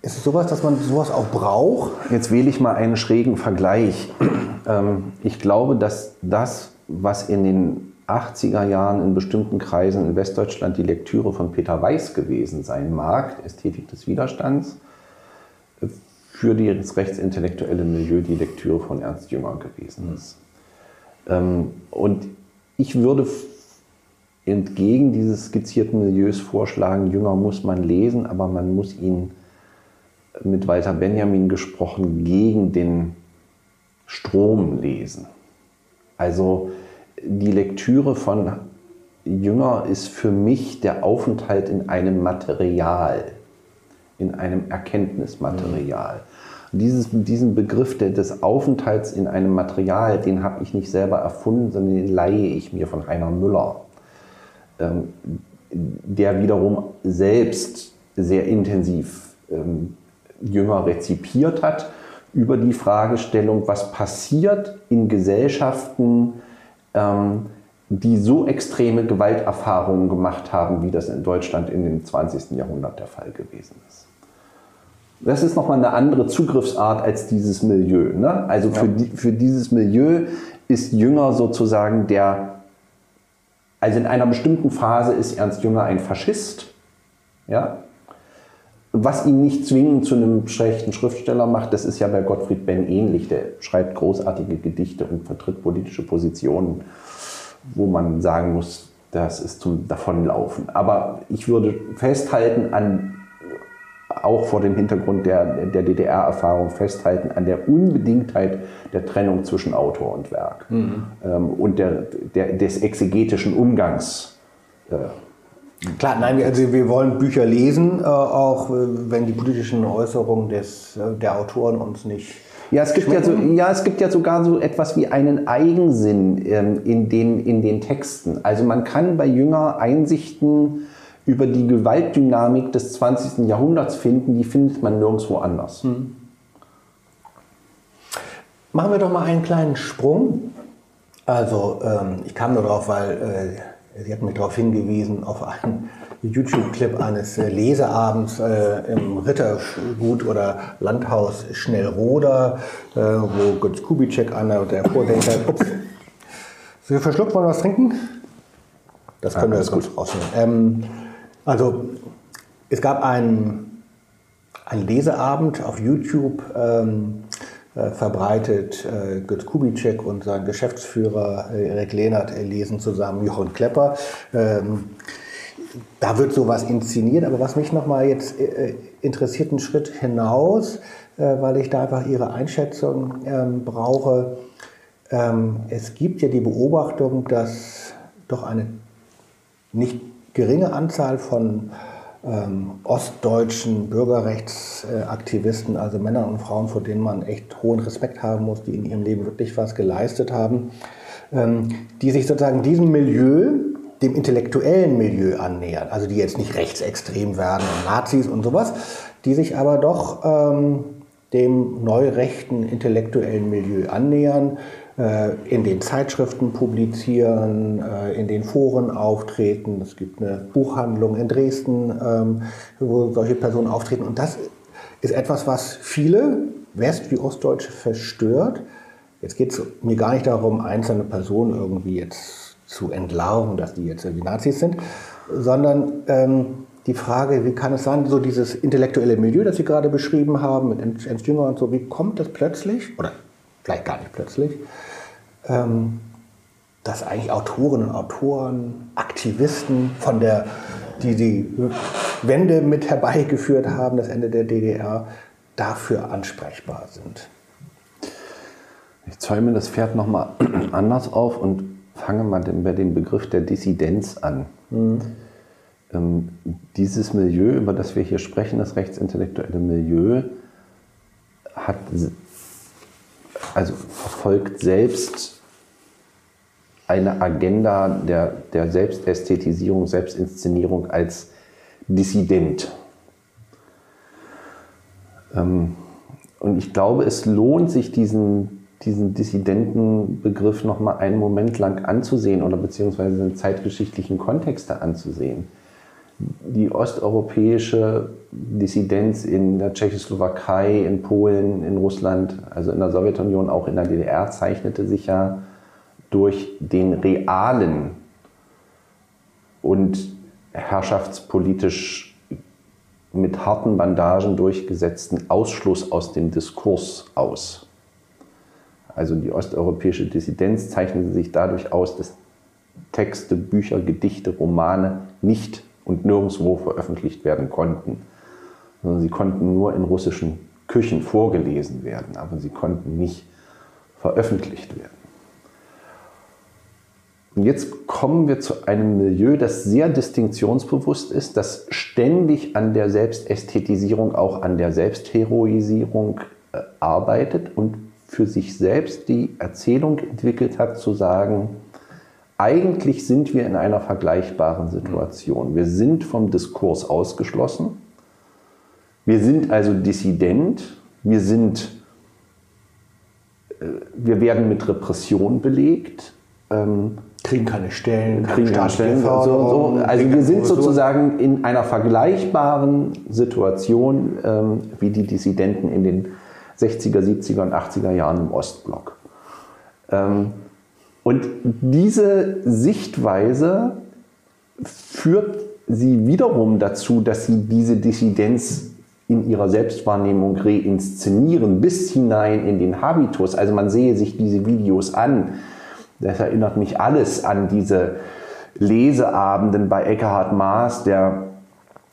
Ist es sowas, dass man sowas auch braucht? Jetzt wähle ich mal einen schrägen Vergleich. Ähm, ich glaube, dass das, was in den 80er Jahren in bestimmten Kreisen in Westdeutschland die Lektüre von Peter Weiß gewesen sein mag, Ästhetik des Widerstands, für das rechtsintellektuelle Milieu die Lektüre von Ernst Jünger gewesen ist. Mhm. Und ich würde entgegen dieses skizzierten Milieus vorschlagen, Jünger muss man lesen, aber man muss ihn mit Walter Benjamin gesprochen gegen den Strom lesen. Also die Lektüre von Jünger ist für mich der Aufenthalt in einem Material, in einem Erkenntnismaterial. Und dieses, diesen Begriff des Aufenthalts in einem Material, den habe ich nicht selber erfunden, sondern den leihe ich mir von Heiner Müller, ähm, der wiederum selbst sehr intensiv ähm, Jünger rezipiert hat über die Fragestellung, was passiert in Gesellschaften, ähm, die so extreme Gewalterfahrungen gemacht haben, wie das in Deutschland in dem 20. Jahrhundert der Fall gewesen ist. Das ist nochmal eine andere Zugriffsart als dieses Milieu. Ne? Also für, die, für dieses Milieu ist Jünger sozusagen der, also in einer bestimmten Phase ist Ernst Jünger ein Faschist, ja? Was ihn nicht zwingend zu einem schlechten Schriftsteller macht, das ist ja bei Gottfried Benn ähnlich. Der schreibt großartige Gedichte und vertritt politische Positionen, wo man sagen muss, das ist zum Davonlaufen. Aber ich würde festhalten an, auch vor dem Hintergrund der, der DDR-Erfahrung, festhalten an der Unbedingtheit der Trennung zwischen Autor und Werk mhm. ähm, und der, der, des exegetischen Umgangs. Äh, Klar, nein, also wir wollen Bücher lesen, äh, auch äh, wenn die politischen Äußerungen des, äh, der Autoren uns nicht. Ja es, gibt ja, so, ja, es gibt ja sogar so etwas wie einen Eigensinn ähm, in, den, in den Texten. Also man kann bei Jünger Einsichten über die Gewaltdynamik des 20. Jahrhunderts finden, die findet man nirgendwo anders. Hm. Machen wir doch mal einen kleinen Sprung. Also ähm, ich kam nur drauf, weil äh, Sie hat mich darauf hingewiesen, auf einen YouTube-Clip eines äh, Leseabends äh, im Rittergut oder Landhaus Schnellroda, äh, wo Götz Kubitschek, einer der Vordenker, ups, Sie verschluckt, wollen wir was trinken? Das können ja, wir jetzt gut rausnehmen. Ähm, also, es gab einen, einen Leseabend auf YouTube, ähm, äh, verbreitet. Äh, Götz Kubitschek und sein Geschäftsführer äh, Erik Lehnert lesen zusammen Jochen Klepper. Ähm, da wird sowas inszeniert, aber was mich nochmal jetzt interessiert, einen Schritt hinaus, weil ich da einfach Ihre Einschätzung ähm, brauche. Ähm, es gibt ja die Beobachtung, dass doch eine nicht geringe Anzahl von ähm, ostdeutschen Bürgerrechtsaktivisten, also Männer und Frauen, vor denen man echt hohen Respekt haben muss, die in ihrem Leben wirklich was geleistet haben, ähm, die sich sozusagen diesem Milieu, dem intellektuellen Milieu annähern, also die jetzt nicht rechtsextrem werden und Nazis und sowas, die sich aber doch ähm, dem neurechten intellektuellen Milieu annähern, äh, in den Zeitschriften publizieren, äh, in den Foren auftreten. Es gibt eine Buchhandlung in Dresden, ähm, wo solche Personen auftreten. Und das ist etwas, was viele West- wie Ostdeutsche verstört. Jetzt geht es mir gar nicht darum, einzelne Personen irgendwie jetzt zu entlarven, dass die jetzt irgendwie Nazis sind, sondern ähm, die Frage, wie kann es sein, so dieses intellektuelle Milieu, das Sie gerade beschrieben haben, mit Ernst Jünger und so, wie kommt das plötzlich, oder vielleicht gar nicht plötzlich, ähm, dass eigentlich Autoren und Autoren, Aktivisten von der, die die Wende mit herbeigeführt haben, das Ende der DDR, dafür ansprechbar sind. Ich zäume das Pferd nochmal anders auf und fange mal bei dem Begriff der Dissidenz an. Mhm. Ähm, dieses Milieu, über das wir hier sprechen, das rechtsintellektuelle Milieu, hat also verfolgt selbst eine Agenda der, der Selbstästhetisierung, Selbstinszenierung als Dissident. Ähm, und ich glaube, es lohnt sich, diesen, diesen Dissidentenbegriff noch mal einen Moment lang anzusehen oder beziehungsweise in zeitgeschichtlichen Kontexte anzusehen. Die osteuropäische Dissidenz in der Tschechoslowakei, in Polen, in Russland, also in der Sowjetunion, auch in der DDR, zeichnete sich ja durch den realen und herrschaftspolitisch mit harten Bandagen durchgesetzten Ausschluss aus dem Diskurs aus. Also die osteuropäische Dissidenz zeichnete sich dadurch aus, dass Texte, Bücher, Gedichte, Romane nicht und nirgendwo veröffentlicht werden konnten, sie konnten nur in russischen Küchen vorgelesen werden, aber sie konnten nicht veröffentlicht werden. Und jetzt kommen wir zu einem Milieu, das sehr distinktionsbewusst ist, das ständig an der Selbstästhetisierung, auch an der Selbstheroisierung äh, arbeitet und für sich selbst die Erzählung entwickelt hat, zu sagen, eigentlich sind wir in einer vergleichbaren Situation. Wir sind vom Diskurs ausgeschlossen. Wir sind also dissident. Wir sind, äh, wir werden mit Repression belegt. Ähm, kriegen keine Stellen, kriegen keine Stellen. So, so. Also wir sind sozusagen in einer vergleichbaren Situation ähm, wie die Dissidenten in den 60er, 70er und 80er Jahren im Ostblock. Ähm, und diese Sichtweise führt sie wiederum dazu, dass sie diese Dissidenz in ihrer Selbstwahrnehmung reinszenieren, bis hinein in den Habitus. Also man sehe sich diese Videos an. Das erinnert mich alles an diese Leseabenden bei Eckhard Maas, der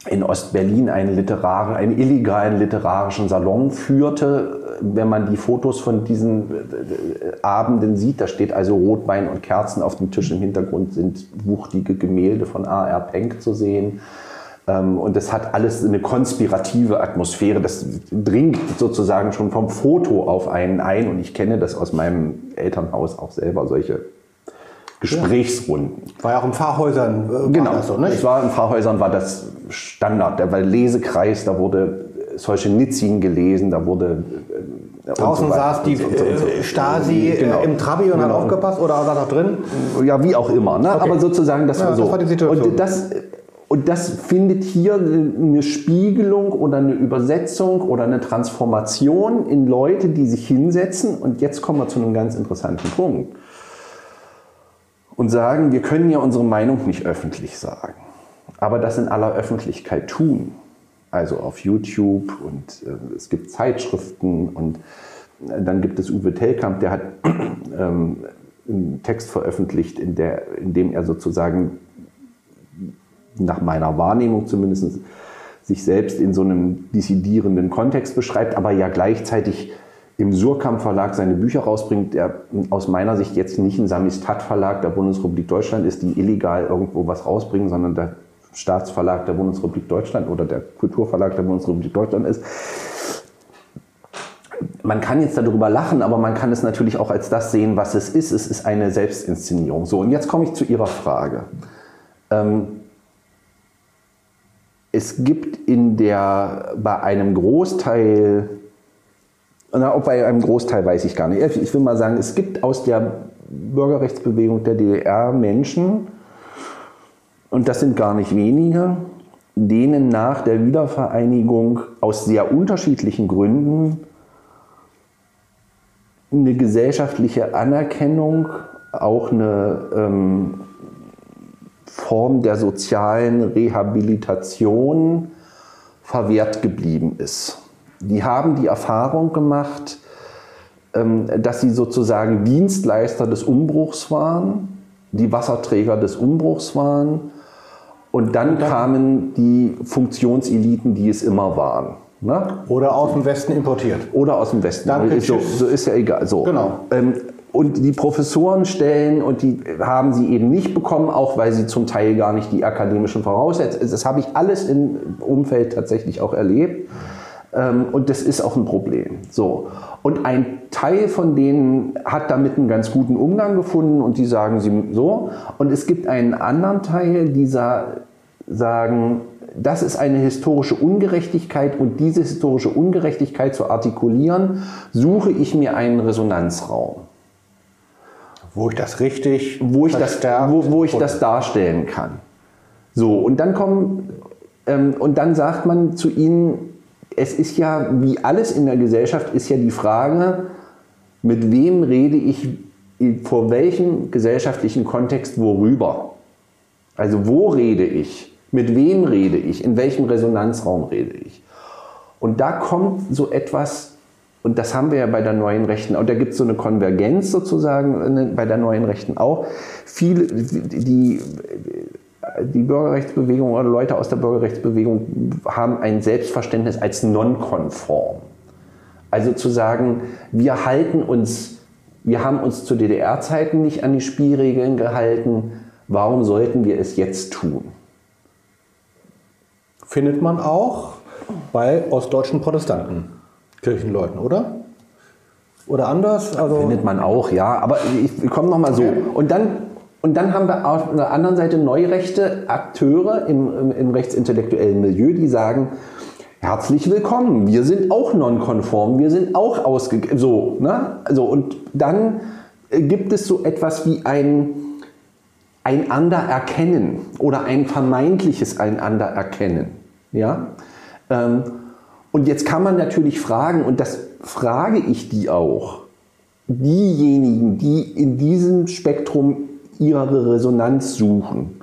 in Ostberlin einen, einen illegalen literarischen Salon führte. Wenn man die Fotos von diesen äh, Abenden sieht, da steht also Rotwein und Kerzen auf dem Tisch. Im Hintergrund sind wuchtige Gemälde von A.R. Penck zu sehen. Ähm, und das hat alles eine konspirative Atmosphäre. Das dringt sozusagen schon vom Foto auf einen ein. Und ich kenne das aus meinem Elternhaus auch selber, solche Gesprächsrunden. War ja auch in Pfarrhäusern. Äh, genau, das so, ne? es war in Pfarrhäusern war das Standard. Der war Lesekreis, da wurde Solzhenitsyn gelesen, da wurde äh, Draußen so saß die so, so, äh, Stasi genau. im Trabi und genau. hat aufgepasst oder war da drin? Ja, wie auch immer. Ne? Okay. Aber sozusagen, das ja, war so. Das war die Situation. Und das, und das findet hier eine Spiegelung oder eine Übersetzung oder eine Transformation in Leute, die sich hinsetzen. Und jetzt kommen wir zu einem ganz interessanten Punkt und sagen, wir können ja unsere Meinung nicht öffentlich sagen, aber das in aller Öffentlichkeit tun. Also auf YouTube und äh, es gibt Zeitschriften und äh, dann gibt es Uwe Tellkamp, der hat ähm, einen Text veröffentlicht, in, der, in dem er sozusagen nach meiner Wahrnehmung zumindest sich selbst in so einem dissidierenden Kontext beschreibt, aber ja gleichzeitig im Surkamp Verlag seine Bücher rausbringt, der aus meiner Sicht jetzt nicht ein Samistat Verlag der Bundesrepublik Deutschland ist, die illegal irgendwo was rausbringen, sondern der Staatsverlag der Bundesrepublik Deutschland oder der Kulturverlag der Bundesrepublik Deutschland ist. Man kann jetzt darüber lachen, aber man kann es natürlich auch als das sehen, was es ist. Es ist eine Selbstinszenierung. So, und jetzt komme ich zu Ihrer Frage. Ähm, es gibt in der, bei einem Großteil na, auch bei einem Großteil weiß ich gar nicht. Ich will mal sagen, es gibt aus der Bürgerrechtsbewegung der DDR Menschen, und das sind gar nicht wenige, denen nach der Wiedervereinigung aus sehr unterschiedlichen Gründen eine gesellschaftliche Anerkennung, auch eine ähm, Form der sozialen Rehabilitation verwehrt geblieben ist die haben die Erfahrung gemacht, ähm, dass sie sozusagen Dienstleister des Umbruchs waren, die Wasserträger des Umbruchs waren. Und dann kamen die Funktionseliten, die es immer waren. Ne? Oder aus dem Westen importiert. Oder aus dem Westen. Danke, so, so ist ja egal. So. Genau. Ähm, und die Professorenstellen, und die haben sie eben nicht bekommen, auch weil sie zum Teil gar nicht die akademischen Voraussetzungen. Das habe ich alles im Umfeld tatsächlich auch erlebt. Ähm, und das ist auch ein Problem. So. Und ein Teil von denen hat damit einen ganz guten Umgang gefunden und die sagen sie so. Und es gibt einen anderen Teil, die sagen, das ist eine historische Ungerechtigkeit und diese historische Ungerechtigkeit zu artikulieren, suche ich mir einen Resonanzraum. Wo ich das richtig, wo ich, das, wo, wo ich das darstellen kann. So, und dann kommen, ähm, und dann sagt man zu ihnen, es ist ja, wie alles in der Gesellschaft, ist ja die Frage, mit wem rede ich, vor welchem gesellschaftlichen Kontext worüber? Also wo rede ich? Mit wem rede ich? In welchem Resonanzraum rede ich? Und da kommt so etwas, und das haben wir ja bei der neuen Rechten, und da gibt es so eine Konvergenz sozusagen äh, bei der neuen Rechten auch. Viele, die, die Bürgerrechtsbewegung oder Leute aus der Bürgerrechtsbewegung haben ein Selbstverständnis als nonkonform. Also zu sagen, wir halten uns, wir haben uns zu DDR-Zeiten nicht an die Spielregeln gehalten, warum sollten wir es jetzt tun? Findet man auch bei ostdeutschen Protestanten, Kirchenleuten, oder? Oder anders? Also, Findet man auch, ja. Aber ich, ich komme nochmal so. Und dann, und dann haben wir auf der anderen Seite neurechte Akteure im, im, im rechtsintellektuellen Milieu, die sagen, herzlich willkommen, wir sind auch nonkonform, wir sind auch ausgegeben. So, ne? so, und dann äh, gibt es so etwas wie ein, ein Andererkennen oder ein vermeintliches ein Andererkennen. Ja? Ähm, und jetzt kann man natürlich fragen, und das frage ich die auch, diejenigen, die in diesem Spektrum ihre Resonanz suchen.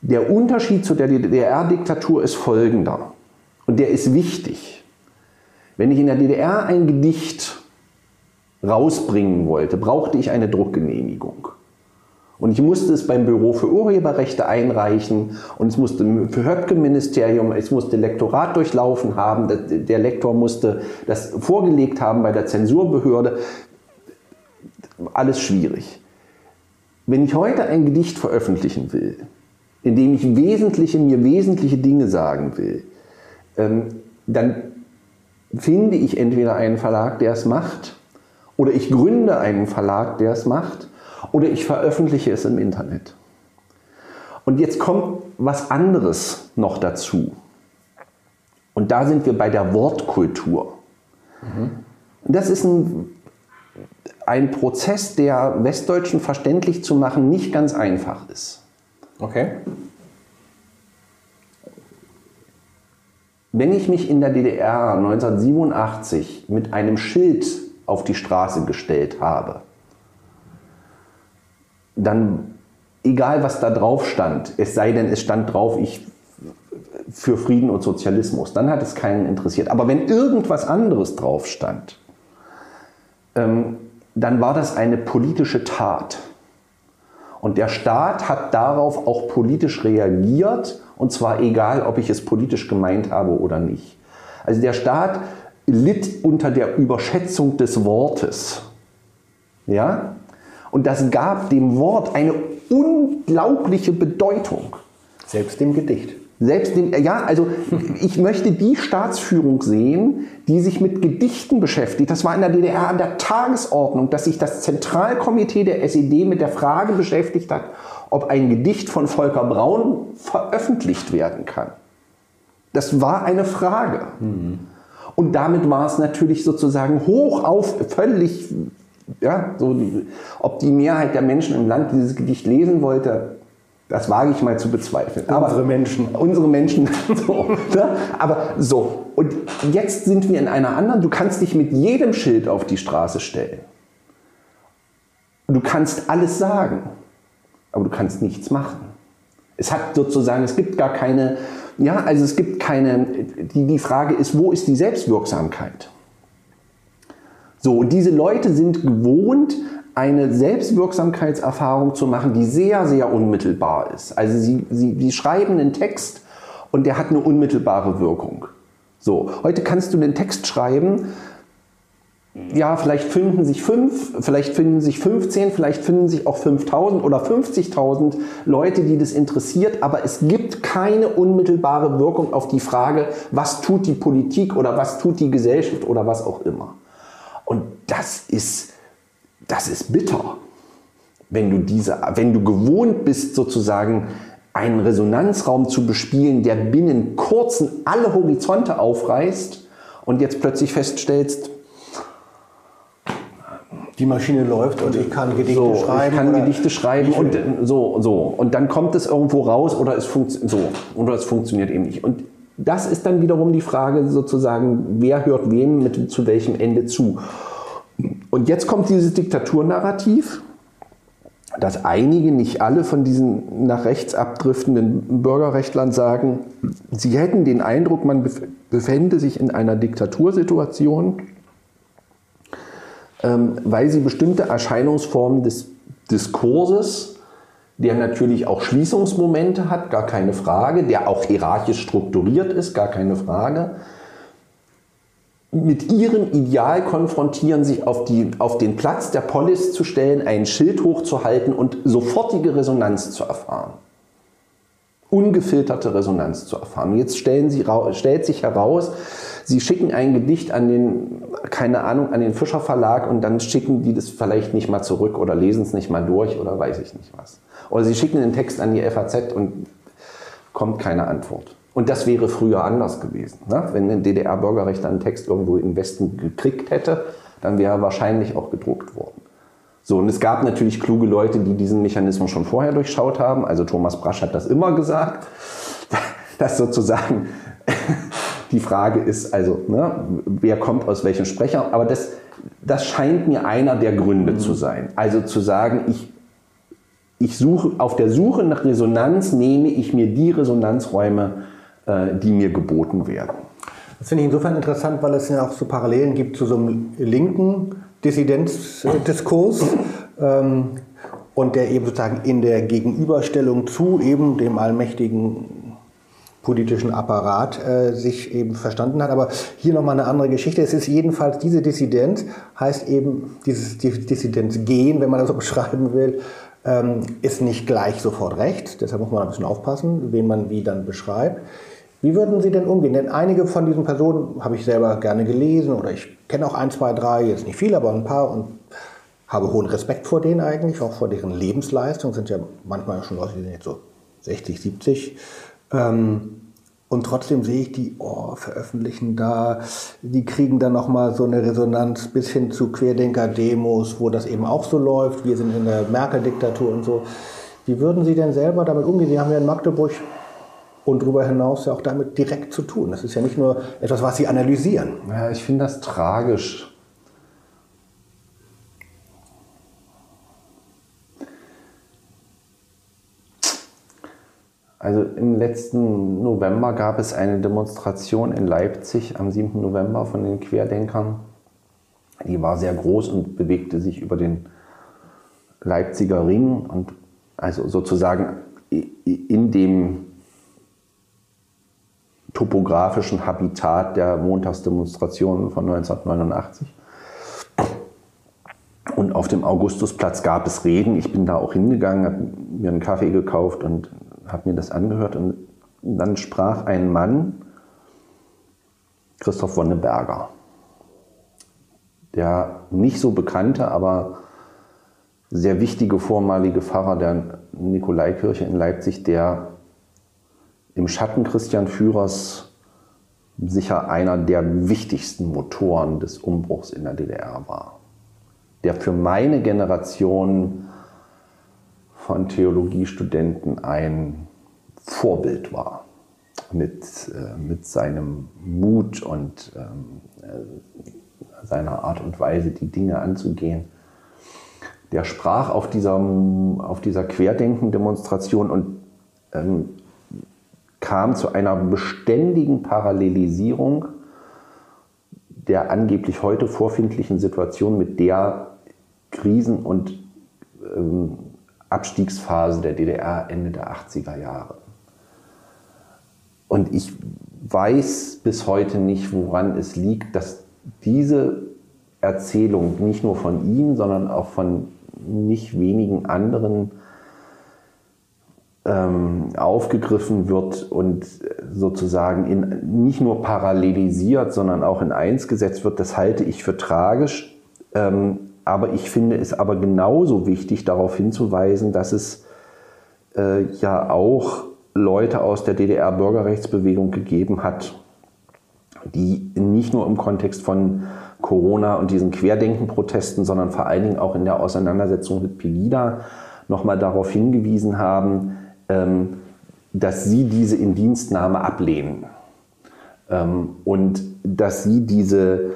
Der Unterschied zu der DDR-Diktatur ist folgender, und der ist wichtig. Wenn ich in der DDR ein Gedicht rausbringen wollte, brauchte ich eine Druckgenehmigung. Und ich musste es beim Büro für Urheberrechte einreichen und es musste für Höpke-Ministerium, es musste Lektorat durchlaufen haben, der- Lektor musste das vorgelegt haben bei der Zensurbehörde. Alles schwierig. Wenn ich heute ein Gedicht veröffentlichen will, in dem ich wesentliche, mir wesentliche Dinge sagen will, ähm, dann finde ich entweder einen Verlag, der es macht, oder ich gründe einen Verlag, der es macht, oder ich veröffentliche es im Internet. Und jetzt kommt was anderes noch dazu. Und da sind wir bei der Wortkultur. Und das ist ein, ein Prozess, der Westdeutschen verständlich zu machen nicht ganz einfach ist. okay. Wenn ich mich in der DDR 1987 mit einem Schild auf die Straße gestellt habe, dann, egal was da drauf stand, es sei denn, es stand drauf, ich für Frieden und Sozialismus, dann hat es keinen interessiert. Aber wenn irgendwas anderes drauf stand, ähm, dann war das eine politische Tat. Und der Staat hat darauf auch politisch reagiert, und zwar egal, ob ich es politisch gemeint habe oder nicht. Also der Staat litt unter der Überschätzung des Wortes. Ja? Und das gab dem Wort eine unglaubliche Bedeutung. Selbst dem Gedicht. Selbst dem, ja, also ich möchte die Staatsführung sehen, die sich mit Gedichten beschäftigt. Das war in der DDR an der Tagesordnung, dass sich das Zentralkomitee der SED mit der Frage beschäftigt hat, ob ein Gedicht von Volker Braun veröffentlicht werden kann. Das war eine Frage. Und damit war es natürlich sozusagen hoch auf, völlig, ja, so, ob die Mehrheit der Menschen im Land dieses Gedicht lesen wollte, das wage ich mal zu bezweifeln. Unsere Menschen. Unsere Menschen. So, ne? Aber so, und jetzt sind wir in einer anderen, du kannst dich mit jedem Schild auf die Straße stellen. Du kannst alles sagen, aber du kannst nichts machen. Es hat sozusagen, es gibt gar keine, ja, also es gibt keine, die, die Frage ist, wo ist die Selbstwirksamkeit? So, und diese Leute sind gewohnt, eine Selbstwirksamkeitserfahrung zu machen, die sehr, sehr unmittelbar ist. Also sie, sie, sie schreiben einen Text und der hat eine unmittelbare Wirkung. So, heute kannst du den Text schreiben, ja, vielleicht finden sich fünf, vielleicht finden sich 15, vielleicht finden sich auch 5000 oder 50.000 Leute, die das interessiert, aber es gibt keine unmittelbare Wirkung auf die Frage, was tut die Politik oder was tut die Gesellschaft oder was auch immer. Und das ist, das ist bitter, wenn du diese, wenn du gewohnt bist sozusagen einen Resonanzraum zu bespielen, der binnen kurzen alle Horizonte aufreißt und jetzt plötzlich feststellst, die Maschine läuft und ich kann Gedichte so, schreiben. Ich kann Gedichte schreiben und so, so. Und dann kommt es irgendwo raus oder es, so, oder es funktioniert eben nicht. Und das ist dann wiederum die Frage sozusagen, wer hört wem mit zu welchem Ende zu. Und jetzt kommt dieses Diktaturnarrativ, dass einige, nicht alle von diesen nach rechts abdriftenden Bürgerrechtlern sagen, sie hätten den Eindruck, man bef- befände sich in einer Diktatursituation, ähm, weil sie bestimmte Erscheinungsformen des Diskurses, der natürlich auch Schließungsmomente hat, gar keine Frage, der auch hierarchisch strukturiert ist, gar keine Frage, mit ihrem Ideal konfrontieren, sich auf, die, auf den Platz der Polis zu stellen, ein Schild hochzuhalten und sofortige Resonanz zu erfahren. Ungefilterte Resonanz zu erfahren. Jetzt stellen sie, stellt sich heraus, sie schicken ein Gedicht an den, keine Ahnung, an den Fischer Verlag und dann schicken die das vielleicht nicht mal zurück oder lesen es nicht mal durch oder weiß ich nicht was. Oder sie schicken den Text an die FAZ und kommt keine Antwort. Und das wäre früher anders gewesen. Ne? Wenn ein DDR-Bürgerrechtler einen Text irgendwo im Westen gekriegt hätte, dann wäre er wahrscheinlich auch gedruckt worden. So, und es gab natürlich kluge Leute, die diesen Mechanismus schon vorher durchschaut haben. Also Thomas Brasch hat das immer gesagt, dass sozusagen die Frage ist, also ne, wer kommt aus welchem Sprecher. Aber das, das scheint mir einer der Gründe zu sein. Also zu sagen, ich ich suche, auf der Suche nach Resonanz nehme ich mir die Resonanzräume, die mir geboten werden. Das finde ich insofern interessant, weil es ja auch so Parallelen gibt zu so einem linken Dissidenzdiskurs ähm, und der eben sozusagen in der Gegenüberstellung zu eben dem allmächtigen politischen Apparat äh, sich eben verstanden hat. Aber hier nochmal eine andere Geschichte. Es ist jedenfalls diese Dissidenz, heißt eben dieses Dissidenzgehen, wenn man das so beschreiben will, ähm, ist nicht gleich sofort recht. Deshalb muss man ein bisschen aufpassen, wen man wie dann beschreibt. Wie würden Sie denn umgehen? Denn einige von diesen Personen habe ich selber gerne gelesen oder ich kenne auch ein, zwei, drei, jetzt nicht viele, aber ein paar und habe hohen Respekt vor denen eigentlich, auch vor deren Lebensleistung. Sind ja manchmal schon Leute, die sind jetzt so 60, 70. Ähm, und trotzdem sehe ich die, oh, veröffentlichen da, die kriegen dann nochmal so eine Resonanz bis hin zu Querdenker-Demos, wo das eben auch so läuft. Wir sind in der Merkel-Diktatur und so. Wie würden Sie denn selber damit umgehen? Sie haben ja in Magdeburg und darüber hinaus ja auch damit direkt zu tun. Das ist ja nicht nur etwas, was Sie analysieren. Ja, ich finde das tragisch. Also im letzten November gab es eine Demonstration in Leipzig am 7. November von den Querdenkern. Die war sehr groß und bewegte sich über den Leipziger Ring und also sozusagen in dem topografischen Habitat der Montagsdemonstrationen von 1989. Und auf dem Augustusplatz gab es Reden. Ich bin da auch hingegangen, habe mir einen Kaffee gekauft und habe mir das angehört. Und dann sprach ein Mann, Christoph Wonneberger, der nicht so bekannte, aber sehr wichtige vormalige Pfarrer der Nikolaikirche in Leipzig, der im Schatten Christian Führers sicher einer der wichtigsten Motoren des Umbruchs in der DDR war. Der für meine Generation von Theologiestudenten ein Vorbild war. Mit, äh, mit seinem Mut und ähm, äh, seiner Art und Weise, die Dinge anzugehen. Der sprach auf dieser, auf dieser Querdenken-Demonstration und ähm, kam zu einer beständigen Parallelisierung der angeblich heute vorfindlichen Situation mit der Krisen- und ähm, Abstiegsphase der DDR Ende der 80er Jahre. Und ich weiß bis heute nicht, woran es liegt, dass diese Erzählung nicht nur von ihm, sondern auch von nicht wenigen anderen aufgegriffen wird und sozusagen in, nicht nur parallelisiert, sondern auch in eins gesetzt wird, das halte ich für tragisch. Ähm, aber ich finde es aber genauso wichtig, darauf hinzuweisen, dass es äh, ja auch Leute aus der DDR-Bürgerrechtsbewegung gegeben hat, die nicht nur im Kontext von Corona und diesen Querdenken-Protesten, sondern vor allen Dingen auch in der Auseinandersetzung mit Pegida nochmal darauf hingewiesen haben, ähm, dass sie diese Indienstnahme ablehnen ähm, und dass sie diese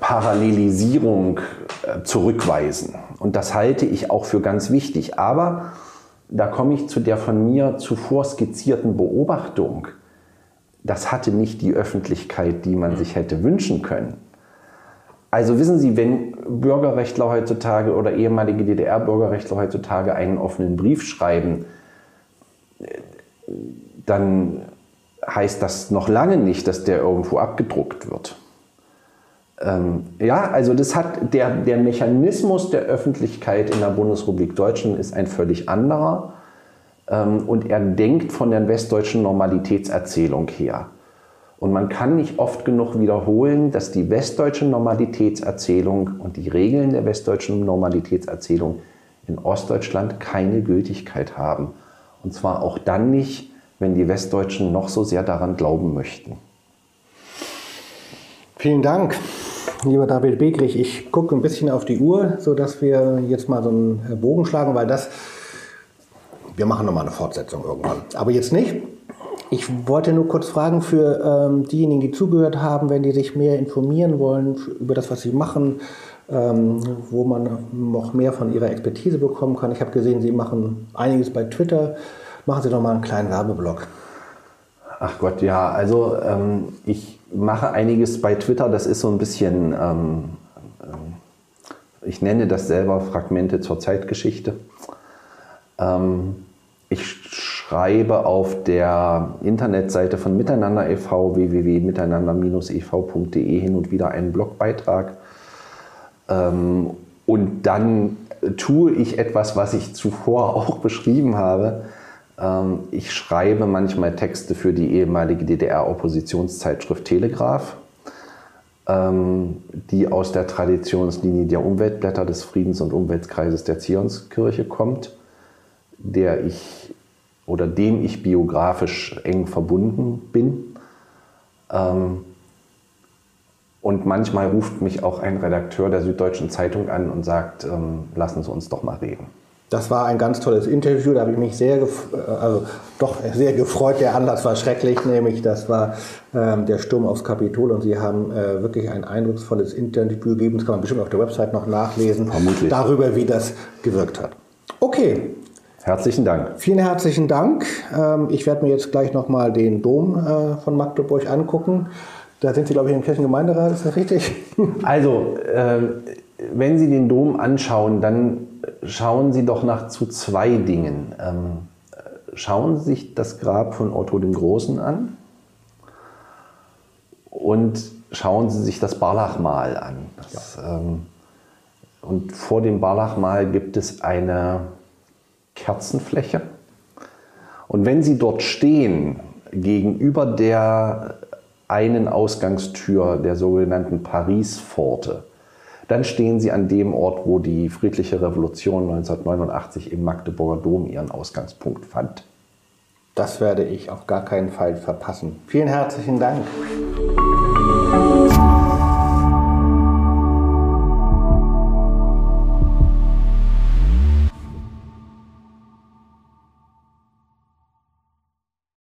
Parallelisierung äh, zurückweisen. Und das halte ich auch für ganz wichtig. Aber da komme ich zu der von mir zuvor skizzierten Beobachtung. Das hatte nicht die Öffentlichkeit, die man sich hätte wünschen können. Also wissen Sie, wenn Bürgerrechtler heutzutage oder ehemalige DDR-Bürgerrechtler heutzutage einen offenen Brief schreiben, dann heißt das noch lange nicht, dass der irgendwo abgedruckt wird. Ähm, ja, also das hat der, der Mechanismus der Öffentlichkeit in der Bundesrepublik Deutschland ist ein völlig anderer. Ähm, und er denkt von der westdeutschen Normalitätserzählung her. Und man kann nicht oft genug wiederholen, dass die westdeutsche Normalitätserzählung und die Regeln der westdeutschen Normalitätserzählung in Ostdeutschland keine Gültigkeit haben. Und zwar auch dann nicht, wenn die Westdeutschen noch so sehr daran glauben möchten. Vielen Dank, lieber David Begrich. Ich gucke ein bisschen auf die Uhr, sodass wir jetzt mal so einen Bogen schlagen, weil das, wir machen nochmal eine Fortsetzung irgendwann. Aber jetzt nicht. Ich wollte nur kurz fragen für ähm, diejenigen, die zugehört haben, wenn die sich mehr informieren wollen über das, was sie machen, ähm, wo man noch mehr von ihrer Expertise bekommen kann. Ich habe gesehen, Sie machen einiges bei Twitter. Machen Sie doch mal einen kleinen Werbeblock. Ach Gott, ja. Also ähm, ich mache einiges bei Twitter. Das ist so ein bisschen, ähm, ähm ich nenne das selber Fragmente zur Zeitgeschichte. Ähm, ich schreibe auf der Internetseite von Miteinander e.V. www.miteinander-ev.de hin und wieder einen Blogbeitrag. Ähm, und dann tue ich etwas, was ich zuvor auch beschrieben habe. Ähm, ich schreibe manchmal Texte für die ehemalige DDR-Oppositionszeitschrift Telegraph, ähm, die aus der Traditionslinie der Umweltblätter des Friedens- und Umweltkreises der Zionskirche kommt, der ich oder dem ich biografisch eng verbunden bin. Ähm, und manchmal ruft mich auch ein Redakteur der Süddeutschen Zeitung an und sagt, lassen Sie uns doch mal reden. Das war ein ganz tolles Interview, da habe ich mich sehr, äh, also doch sehr gefreut. Der Anlass war schrecklich, nämlich das war ähm, der Sturm aufs Kapitol und Sie haben äh, wirklich ein eindrucksvolles Interview gegeben. Das kann man bestimmt auf der Website noch nachlesen. Vermutlich. Darüber, wie das gewirkt hat. Okay. Herzlichen Dank. Vielen herzlichen Dank. Ähm, ich werde mir jetzt gleich nochmal den Dom äh, von Magdeburg angucken. Da sind Sie, glaube ich, im Kirchengemeinderat, ist das richtig? Also, äh, wenn Sie den Dom anschauen, dann schauen Sie doch nach zu zwei Dingen. Ähm, schauen Sie sich das Grab von Otto dem Großen an und schauen Sie sich das Barlachmal an. Das, ja. ähm, und vor dem Barlachmal gibt es eine Kerzenfläche. Und wenn Sie dort stehen, gegenüber der einen Ausgangstür der sogenannten Paris-Pforte, dann stehen sie an dem Ort, wo die friedliche Revolution 1989 im Magdeburger Dom ihren Ausgangspunkt fand. Das werde ich auf gar keinen Fall verpassen. Vielen herzlichen Dank.